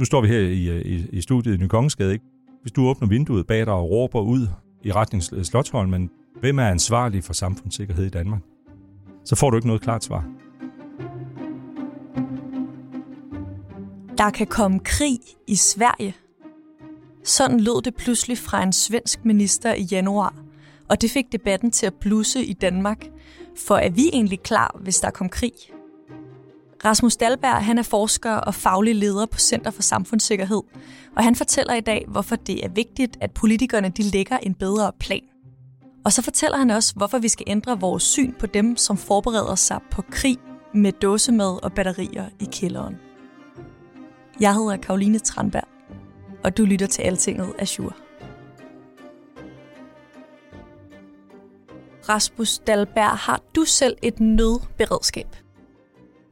Nu står vi her i, øh, i, i studiet i Nykongensgade, Ikke? Hvis du åbner vinduet bag dig og råber ud i retning Slottholmen, hvem er ansvarlig for samfundssikkerhed i Danmark? Så får du ikke noget klart svar. Der kan komme krig i Sverige. Sådan lød det pludselig fra en svensk minister i januar, og det fik debatten til at blusse i Danmark. For er vi egentlig klar, hvis der kom krig? Rasmus Dalberg han er forsker og faglig leder på Center for Samfundssikkerhed, og han fortæller i dag, hvorfor det er vigtigt, at politikerne de lægger en bedre plan. Og så fortæller han også, hvorfor vi skal ændre vores syn på dem, som forbereder sig på krig med dåsemad og batterier i kælderen. Jeg hedder Karoline Tranberg, og du lytter til Altinget Azure. Rasmus Dalberg, har du selv et nødberedskab?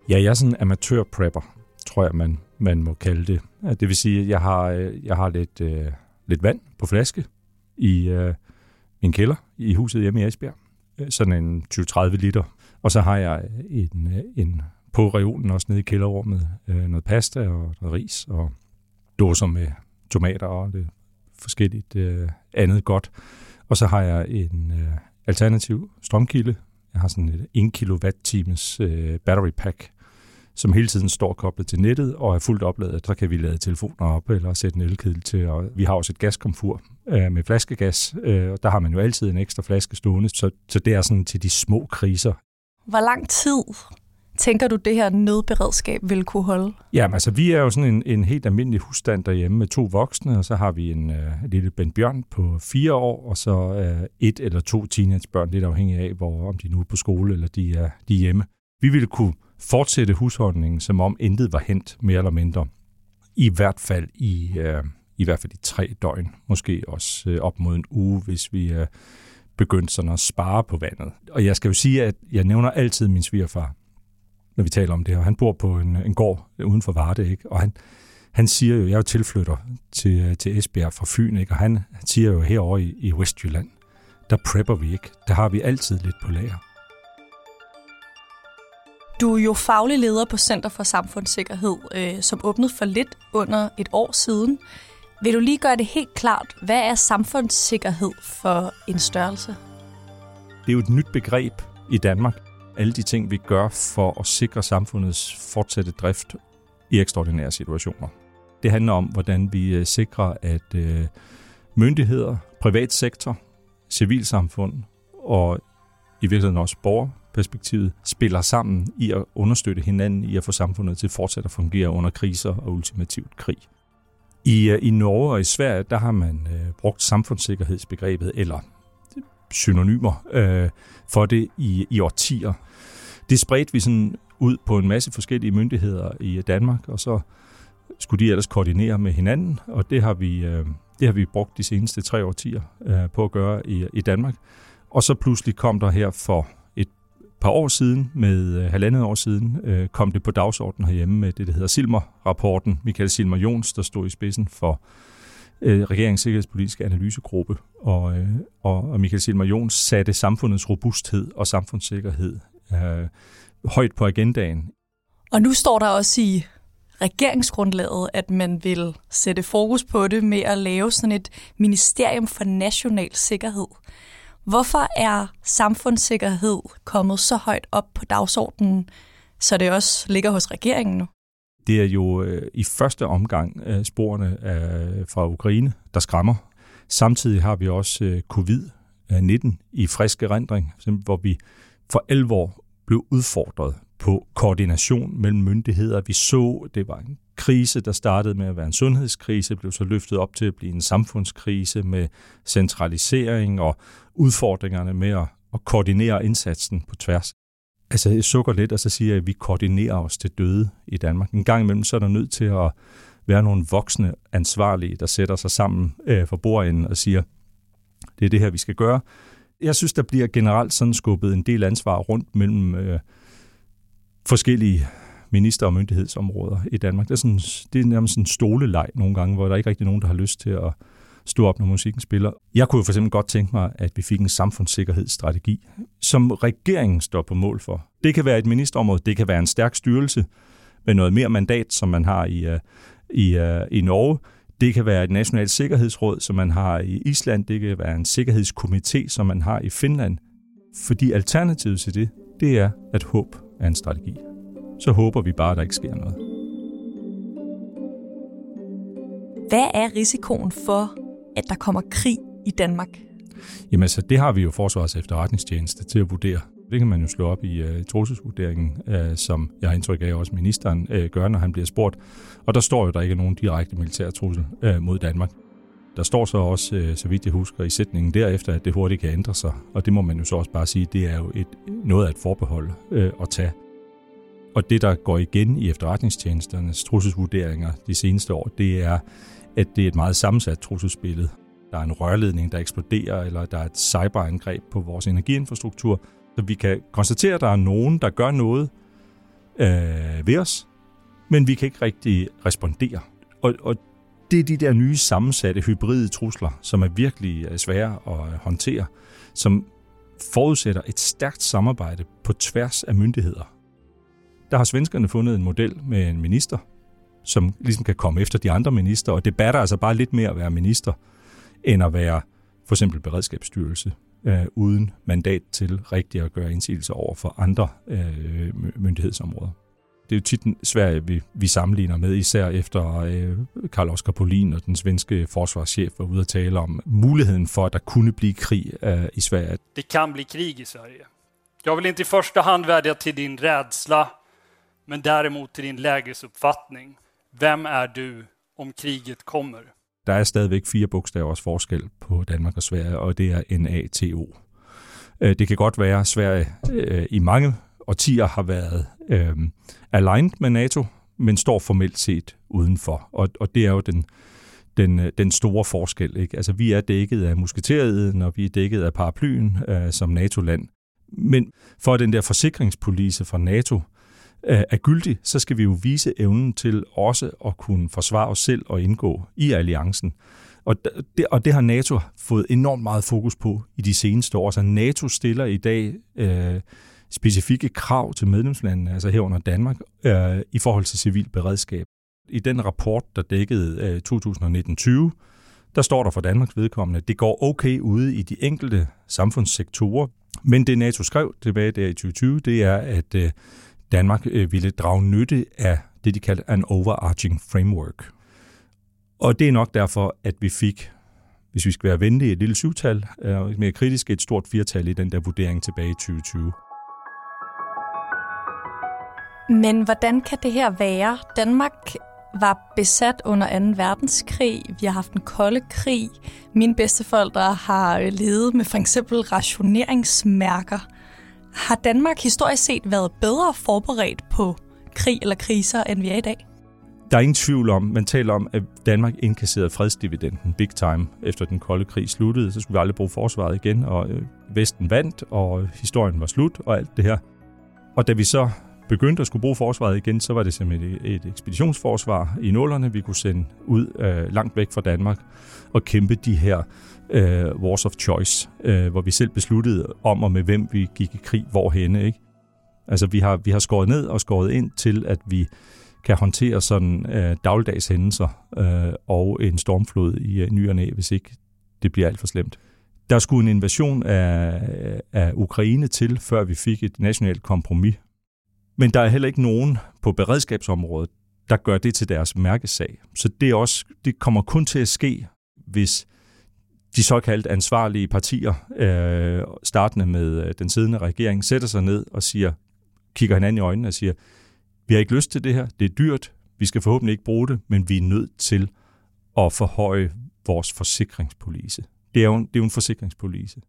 Ja, jeg er sådan en amatør-prepper, tror jeg, man, man må kalde det. Det vil sige, at jeg har, øh, jeg har lidt, øh, lidt vand på flaske i øh, min kælder i huset hjemme i Esbjerg. Øh, sådan en 20-30 liter. Og så har jeg en, øh, en på reolen også nede i kælderrummet øh, noget pasta og noget ris og dåser med tomater og det forskelligt øh, andet godt. Og så har jeg en øh, alternativ strømkilde. Jeg har sådan et 1 kWh øh, battery pack, som hele tiden står koblet til nettet og er fuldt opladet. Så kan vi lade telefoner op eller sætte en elkedel til. Og vi har også et gaskomfur øh, med flaskegas, øh, og der har man jo altid en ekstra flaske stående, så, så det er sådan til de små kriser. Hvor lang tid tænker du, det her nødberedskab vil kunne holde? Ja, altså vi er jo sådan en, en helt almindelig husstand derhjemme med to voksne, og så har vi en uh, lille Ben Bjørn på fire år, og så uh, et eller to teenagebørn, lidt afhængig af, hvor om de nu er på skole eller de er, de er hjemme. Vi ville kunne fortsætte husholdningen, som om intet var hent, mere eller mindre. I hvert fald i, øh, i hvert fald i tre døgn, måske også øh, op mod en uge, hvis vi øh, begyndte sådan at spare på vandet. Og jeg skal jo sige, at jeg nævner altid min svigerfar, når vi taler om det her. Han bor på en, en gård uden for Varde, ikke? og han, han siger jo, jeg er jo tilflytter til, til Esbjerg fra Fyn, ikke? og han, han siger jo herovre i, i Westjylland, der prepper vi ikke. Der har vi altid lidt på lager. Du er jo faglig leder på Center for Samfundssikkerhed, øh, som åbnede for lidt under et år siden. Vil du lige gøre det helt klart, hvad er samfundssikkerhed for en størrelse? Det er jo et nyt begreb i Danmark alle de ting, vi gør for at sikre samfundets fortsatte drift i ekstraordinære situationer. Det handler om, hvordan vi øh, sikrer, at øh, myndigheder, privatsektor, civilsamfund og i virkeligheden også perspektivet spiller sammen i at understøtte hinanden i at få samfundet til fortsat at fungere under kriser og ultimativt krig. I, øh, I Norge og i Sverige, der har man øh, brugt samfundssikkerhedsbegrebet, eller synonymer øh, for det i, i årtier. Det spredte vi sådan ud på en masse forskellige myndigheder i Danmark, og så skulle de ellers koordinere med hinanden, og det har vi, øh, det har vi brugt de seneste tre årtier øh, på at gøre i, i Danmark. Og så pludselig kom der her for par år siden, med øh, halvandet år siden, øh, kom det på dagsordenen herhjemme med det, der hedder Silmer-rapporten. Michael Silmer Jons, der stod i spidsen for øh, regeringens sikkerhedspolitiske analysegruppe, og, øh, og Michael Silmer Jons satte samfundets robusthed og samfundssikkerhed øh, højt på agendaen. Og nu står der også i regeringsgrundlaget, at man vil sætte fokus på det med at lave sådan et ministerium for national sikkerhed. Hvorfor er samfundssikkerhed kommet så højt op på dagsordenen, så det også ligger hos regeringen nu? Det er jo øh, i første omgang øh, sporene øh, fra Ukraine, der skræmmer. Samtidig har vi også øh, covid-19 øh, i frisk erindring, hvor vi for alvor blev udfordret på koordination mellem myndigheder. Vi så, det var en krise, der startede med at være en sundhedskrise, blev så løftet op til at blive en samfundskrise med centralisering og udfordringerne med at at koordinere indsatsen på tværs. Altså, jeg sukker lidt, og så siger jeg, at vi koordinerer os til døde i Danmark. En gang imellem, så er der nødt til at være nogle voksne ansvarlige, der sætter sig sammen øh, for bordenden og siger, det er det her, vi skal gøre. Jeg synes, der bliver generelt sådan skubbet en del ansvar rundt mellem øh, forskellige minister- og myndighedsområder i Danmark. Det er, sådan, det er nærmest en stoleleg nogle gange, hvor der ikke rigtig nogen, der har lyst til at stå op, når musikken spiller. Jeg kunne for eksempel godt tænke mig, at vi fik en samfundssikkerhedsstrategi, som regeringen står på mål for. Det kan være et ministerområde, det kan være en stærk styrelse med noget mere mandat, som man har i, øh, i, øh, i Norge. Det kan være et nationalt sikkerhedsråd, som man har i Island. Det kan være en sikkerhedskomité, som man har i Finland. Fordi alternativet til det, det er, at håb er en strategi. Så håber vi bare, at der ikke sker noget. Hvad er risikoen for, at der kommer krig i Danmark? Jamen altså, det har vi jo Forsvarets efterretningstjeneste til at vurdere. Det kan man jo slå op i uh, trusselsvurderingen, uh, som jeg har indtryk af også ministeren uh, gør, når han bliver spurgt. Og der står jo, at der ikke er nogen direkte militær trussel uh, mod Danmark. Der står så også, øh, så vidt jeg husker, i sætningen derefter, at det hurtigt kan ændre sig. Og det må man jo så også bare sige, det er jo et, noget af et forbehold øh, at tage. Og det, der går igen i efterretningstjenesternes trusselsvurderinger de seneste år, det er, at det er et meget sammensat trusselsbillede. Der er en rørledning, der eksploderer, eller der er et cyberangreb på vores energiinfrastruktur. Så vi kan konstatere, at der er nogen, der gør noget øh, ved os, men vi kan ikke rigtig respondere. Og, og det er de der nye sammensatte hybride trusler, som er virkelig øh, svære at øh, håndtere, som forudsætter et stærkt samarbejde på tværs af myndigheder. Der har svenskerne fundet en model med en minister, som ligesom kan komme efter de andre minister, og det batter altså bare lidt mere at være minister, end at være for eksempel beredskabsstyrelse, øh, uden mandat til rigtigt at gøre indsigelser over for andre øh, myndighedsområder. Det er jo tit Sverige, vi, vi sammenligner med, især efter øh, Karl Oskar Polin og den svenske forsvarschef var ude at tale om muligheden for, at der kunne blive krig øh, i Sverige. Det kan bli krig i Sverige. Jag vill inte i första hand vädja till din rädsla, men däremot till din lägesuppfattning. Hvem er du, om kriget kommer? Der er stadigvæk fire bogstavers forskel på Danmark og Sverige, og det er NATO. Øh, det kan godt være, at Sverige øh, i mange årtier har været øh, aligned med NATO, men står formelt set udenfor. Og, og det er jo den, den, øh, den store forskel. Ikke? Altså, vi er dækket af musketeriet, og vi er dækket af paraplyen øh, som NATO-land. Men for at den der forsikringspolice fra NATO øh, er gyldig, så skal vi jo vise evnen til også at kunne forsvare os selv og indgå i alliancen. Og det, og det har NATO fået enormt meget fokus på i de seneste år. Så NATO stiller i dag øh, specifikke krav til medlemslandene, altså herunder Danmark, øh, i forhold til civil beredskab. I den rapport, der dækkede øh, 2019-20, der står der for Danmarks vedkommende, at det går okay ude i de enkelte samfundssektorer. Men det NATO skrev tilbage der i 2020, det er, at øh, Danmark øh, ville drage nytte af det, de kaldte an overarching framework. Og det er nok derfor, at vi fik, hvis vi skal være venlige, et lille syvtal, og øh, mere kritisk et stort firtal i den der vurdering tilbage i 2020. Men hvordan kan det her være? Danmark var besat under 2. verdenskrig. Vi har haft en kolde krig. Mine bedsteforældre har øh, levet med for eksempel rationeringsmærker. Har Danmark historisk set været bedre forberedt på krig eller kriser, end vi er i dag? Der er ingen tvivl om, man taler om, at Danmark indkasserede fredsdividenden big time efter den kolde krig sluttede. Så skulle vi aldrig bruge forsvaret igen, og øh, Vesten vandt, og øh, historien var slut, og alt det her. Og da vi så begyndte at skulle bruge forsvaret igen, så var det simpelthen et ekspeditionsforsvar i nullerne, vi kunne sende ud øh, langt væk fra Danmark og kæmpe de her øh, wars of choice, øh, hvor vi selv besluttede om og med hvem vi gik i krig hvorhenne. Ikke? Altså vi har, vi har skåret ned og skåret ind til, at vi kan håndtere sådan øh, dagligdags hændelser øh, og en stormflod i øh, nyerne, hvis ikke det bliver alt for slemt. Der skulle en invasion af, af Ukraine til, før vi fik et nationalt kompromis. Men der er heller ikke nogen på beredskabsområdet, der gør det til deres mærkesag. Så det, er også, det kommer kun til at ske, hvis de såkaldt ansvarlige partier, øh, startende med øh, den siddende regering, sætter sig ned og siger, kigger hinanden i øjnene og siger, vi har ikke lyst til det her, det er dyrt, vi skal forhåbentlig ikke bruge det, men vi er nødt til at forhøje vores forsikringspolice. Det er jo en, det er jo en forsikringspolice.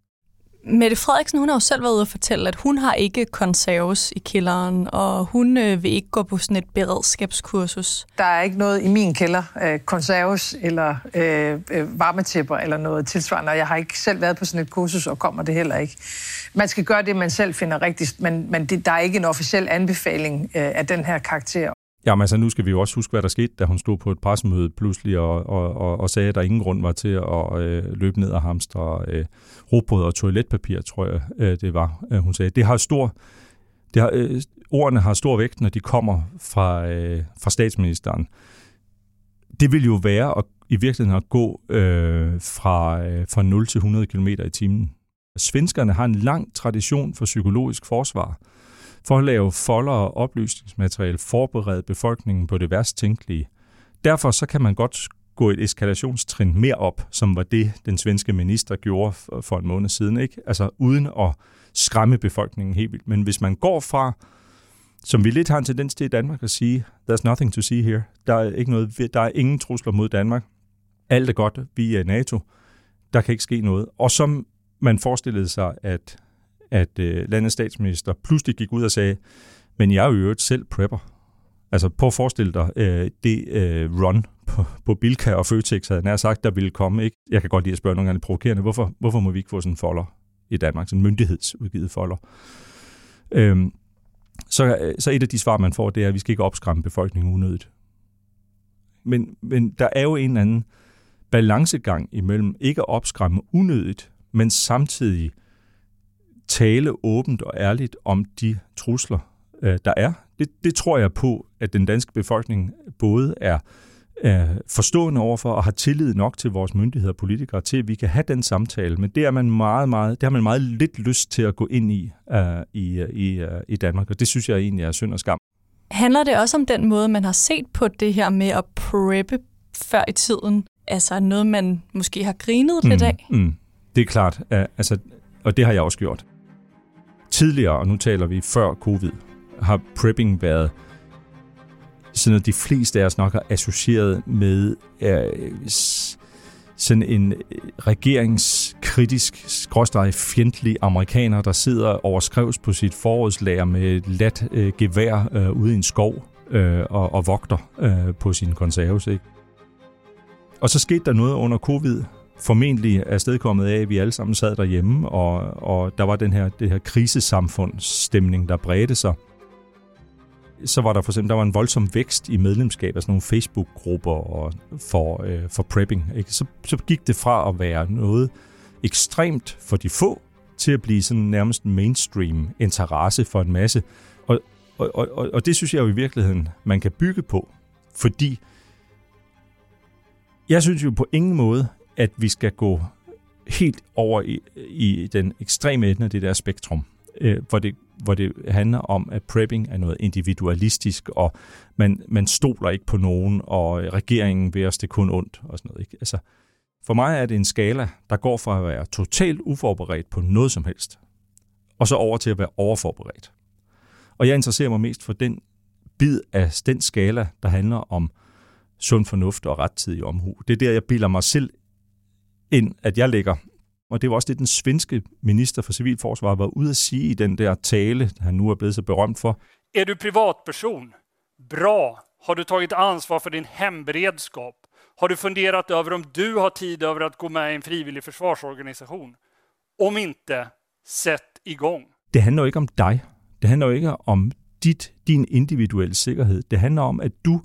Mette Frederiksen, hun har jo selv været ude og fortælle, at hun har ikke konserves i kælderen, og hun øh, vil ikke gå på sådan et beredskabskursus. Der er ikke noget i min kælder, øh, konserves eller øh, øh, varmetæpper eller noget tilsvarende, og jeg har ikke selv været på sådan et kursus, og kommer det heller ikke. Man skal gøre det, man selv finder rigtigt, men, men det, der er ikke en officiel anbefaling øh, af den her karakter. Jamen altså, nu skal vi jo også huske, hvad der skete, da hun stod på et pressemøde pludselig og, og, og, og sagde, at der ingen grund var til at øh, løbe ned og hamstre øh, robrød og toiletpapir, tror jeg, øh, det var. Øh, hun sagde, det har stor... Det har, øh, ordene har stor vægt, når de kommer fra, øh, fra statsministeren. Det vil jo være at, i virkeligheden at gå øh, fra, øh, fra 0 til 100 km i timen. Svenskerne har en lang tradition for psykologisk forsvar for at lave folder og oplysningsmateriale, forberede befolkningen på det værst tænkelige. Derfor så kan man godt gå et eskalationstrin mere op, som var det, den svenske minister gjorde for en måned siden. Ikke? Altså uden at skræmme befolkningen helt vildt. Men hvis man går fra, som vi lidt har en tendens til i Danmark at sige, there's nothing to see here. Der er, ikke noget, der er ingen trusler mod Danmark. Alt er godt, vi er NATO. Der kan ikke ske noget. Og som man forestillede sig, at at øh, landets statsminister pludselig gik ud og sagde, men jeg er jo øvrigt selv prepper. Altså prøv at forestille dig øh, det øh, run på, på Bilka og Føtex, havde nær sagt, der ville komme. Ikke? Jeg kan godt lide at spørge nogle gange provokerende, hvorfor, hvorfor må vi ikke få sådan en folder i Danmark, sådan en myndighedsudgivet folder? Øhm, så, så et af de svar, man får, det er, at vi skal ikke opskræmme befolkningen unødigt. Men, men der er jo en eller anden balancegang imellem ikke at opskræmme unødigt, men samtidig tale åbent og ærligt om de trusler, øh, der er. Det, det tror jeg på, at den danske befolkning både er forstående overfor og har tillid nok til vores myndigheder og politikere til, at vi kan have den samtale. Men det, er man meget, meget, det har man meget lidt lyst til at gå ind i uh, i, i, uh, i Danmark, og det synes jeg egentlig er synd og skam. Handler det også om den måde, man har set på det her med at preppe før i tiden? Altså noget, man måske har grinet mm, lidt af? Mm, det er klart. Uh, altså, og det har jeg også gjort. Tidligere, og nu taler vi før covid, har prepping været sådan noget, de fleste af os nok har associeret med øh, sådan en øh, regeringskritisk, skråstrej fjendtlig amerikaner, der sidder overskrevs på sit forårslager med et lat øh, gevær øh, ude i en skov øh, og, og vogter øh, på sin konserves. Ikke? Og så skete der noget under covid, formentlig afstedkommet af, at vi alle sammen sad derhjemme, og, og der var den her, det her krisesamfundsstemning, der bredte sig. Så var der for eksempel der var en voldsom vækst i medlemskab af sådan nogle Facebook-grupper og for, øh, for prepping. Ikke? Så, så gik det fra at være noget ekstremt for de få, til at blive sådan nærmest mainstream interesse for en masse. Og, og, og, og det synes jeg jo i virkeligheden, man kan bygge på, fordi jeg synes jo på ingen måde, at vi skal gå helt over i, i den ekstreme ende af det der spektrum, øh, hvor, det, hvor det handler om, at prepping er noget individualistisk, og man, man stoler ikke på nogen, og regeringen vil os det kun ondt, og sådan noget. Ikke? Altså, for mig er det en skala, der går fra at være totalt uforberedt på noget som helst, og så over til at være overforberedt. Og jeg interesserer mig mest for den bid af den skala, der handler om sund fornuft og rettidig omhu. Det er der, jeg bilder mig selv end at jeg lægger. Og det var også det, den svenske minister for civilforsvar var ude at sige i den der tale, han nu er blevet så berømt for. Er du privatperson? Bra. Har du tagit ansvar för din hemberedskap? Har du funderat över om du har tid över att gå med i en frivillig försvarsorganisation? Om inte, sätt igång. Det handler jo ikke om dig. Det handler jo ikke om dit, din individuelle sikkerhed. Det handler om, at du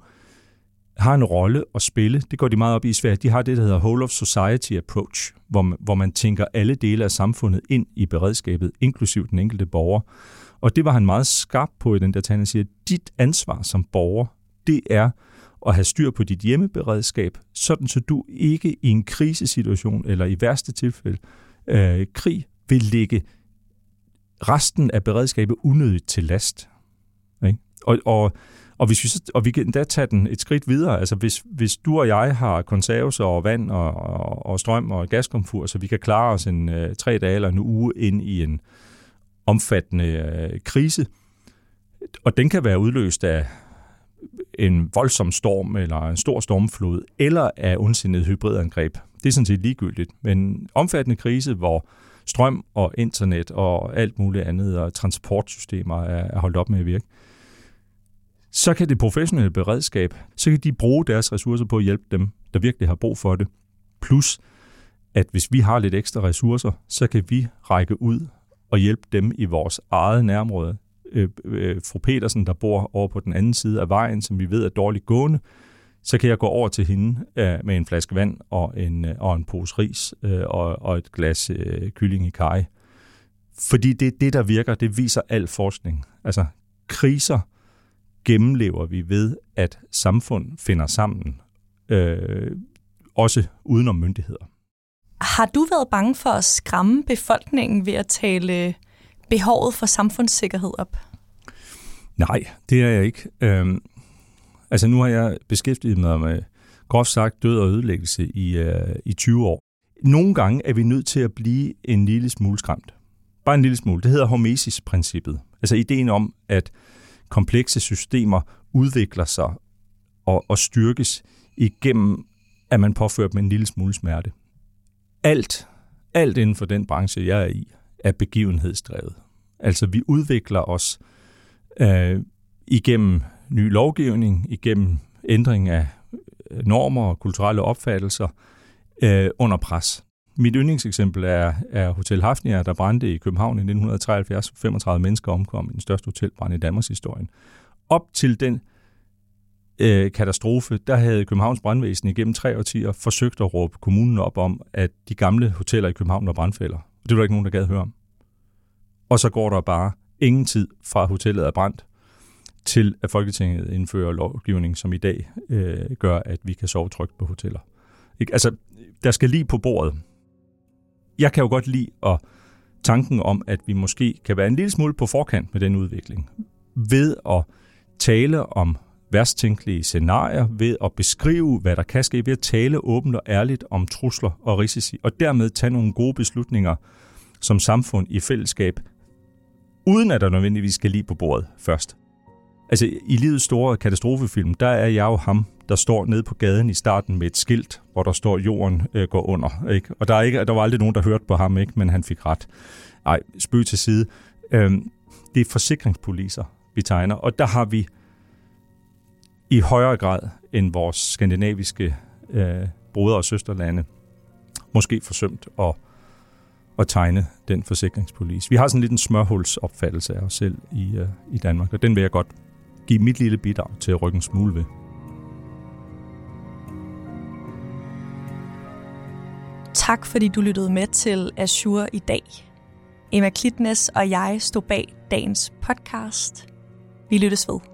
har en rolle at spille. Det går de meget op i i Sverige. De har det, der hedder Whole of Society Approach, hvor man, hvor man tænker alle dele af samfundet ind i beredskabet, inklusiv den enkelte borger. Og det var han meget skarp på i den der tale. Han siger, at dit ansvar som borger, det er at have styr på dit hjemmeberedskab, sådan så du ikke i en krisesituation, eller i værste tilfælde øh, krig, vil lægge resten af beredskabet unødigt til last. Ikke? Og, og og, hvis vi, så, og vi kan endda tage den et skridt videre. Altså hvis, hvis du og jeg har konserves og vand og, og, og strøm og gaskomfur, så vi kan klare os en øh, tre dage eller en uge ind i en omfattende øh, krise, og den kan være udløst af en voldsom storm eller en stor stormflod, eller af ondsindede hybridangreb. Det er sådan set ligegyldigt. Men omfattende krise, hvor strøm og internet og alt muligt andet, og transportsystemer er, er holdt op med at virke, så kan det professionelle beredskab, så kan de bruge deres ressourcer på at hjælpe dem, der virkelig har brug for det. Plus, at hvis vi har lidt ekstra ressourcer, så kan vi række ud og hjælpe dem i vores eget nærområde. Øh, øh, fru Petersen, der bor over på den anden side af vejen, som vi ved er dårligt gående, så kan jeg gå over til hende øh, med en flaske vand og en, øh, og en pose ris øh, og, og et glas øh, kylling i kaj. Fordi det er det, der virker. Det viser al forskning. Altså, kriser gennemlever vi ved, at samfund finder sammen, øh, også udenom myndigheder. Har du været bange for at skræmme befolkningen ved at tale behovet for samfundssikkerhed op? Nej, det er jeg ikke. Øhm, altså nu har jeg beskæftiget mig med groft sagt død og ødelæggelse i, øh, i 20 år. Nogle gange er vi nødt til at blive en lille smule skræmt. Bare en lille smule. Det hedder hormesis-princippet. Altså ideen om, at komplekse systemer udvikler sig og, og styrkes igennem, at man påfører dem en lille smule smerte. Alt, alt inden for den branche, jeg er i, er begivenhedsdrevet. Altså vi udvikler os øh, igennem ny lovgivning, igennem ændring af normer og kulturelle opfattelser øh, under pres. Mit yndlingseksempel er, er Hotel Hafnia, der brændte i København i 1973. 35 mennesker omkom i den største hotelbrand i Danmarks historie. Op til den øh, katastrofe, der havde Københavns brandvæsen igennem tre årtier forsøgt at råbe kommunen op om, at de gamle hoteller i København var brandfælder. Det var der ikke nogen, der gad høre om. Og så går der bare ingen tid fra hotellet er brændt, til at Folketinget indfører lovgivning, som i dag øh, gør, at vi kan sove trygt på hoteller. Ikke? Altså, der skal lige på bordet. Jeg kan jo godt lide at tanken om, at vi måske kan være en lille smule på forkant med den udvikling. Ved at tale om værst tænkelige scenarier, ved at beskrive, hvad der kan ske, ved at tale åbent og ærligt om trusler og risici, og dermed tage nogle gode beslutninger som samfund i fællesskab, uden at der nødvendigvis skal lige på bordet først. Altså, i livets store katastrofefilm, der er jeg jo ham, der står nede på gaden i starten med et skilt, hvor der står, jorden øh, går under. Ikke? Og der, er ikke, der var aldrig nogen, der hørte på ham, ikke? men han fik ret. Nej, spøg til side. Øhm, det er forsikringspoliser, vi tegner, og der har vi i højere grad end vores skandinaviske øh, broder- og søsterlande måske forsømt at, at tegne den forsikringspolice. Vi har sådan lidt en smørhulsopfattelse af os selv i, øh, i Danmark, og den vil jeg godt give mit lille bidrag til at rykke en smule ved. Tak fordi du lyttede med til Azure i dag. Emma Klitnes og jeg stod bag dagens podcast. Vi lyttes ved.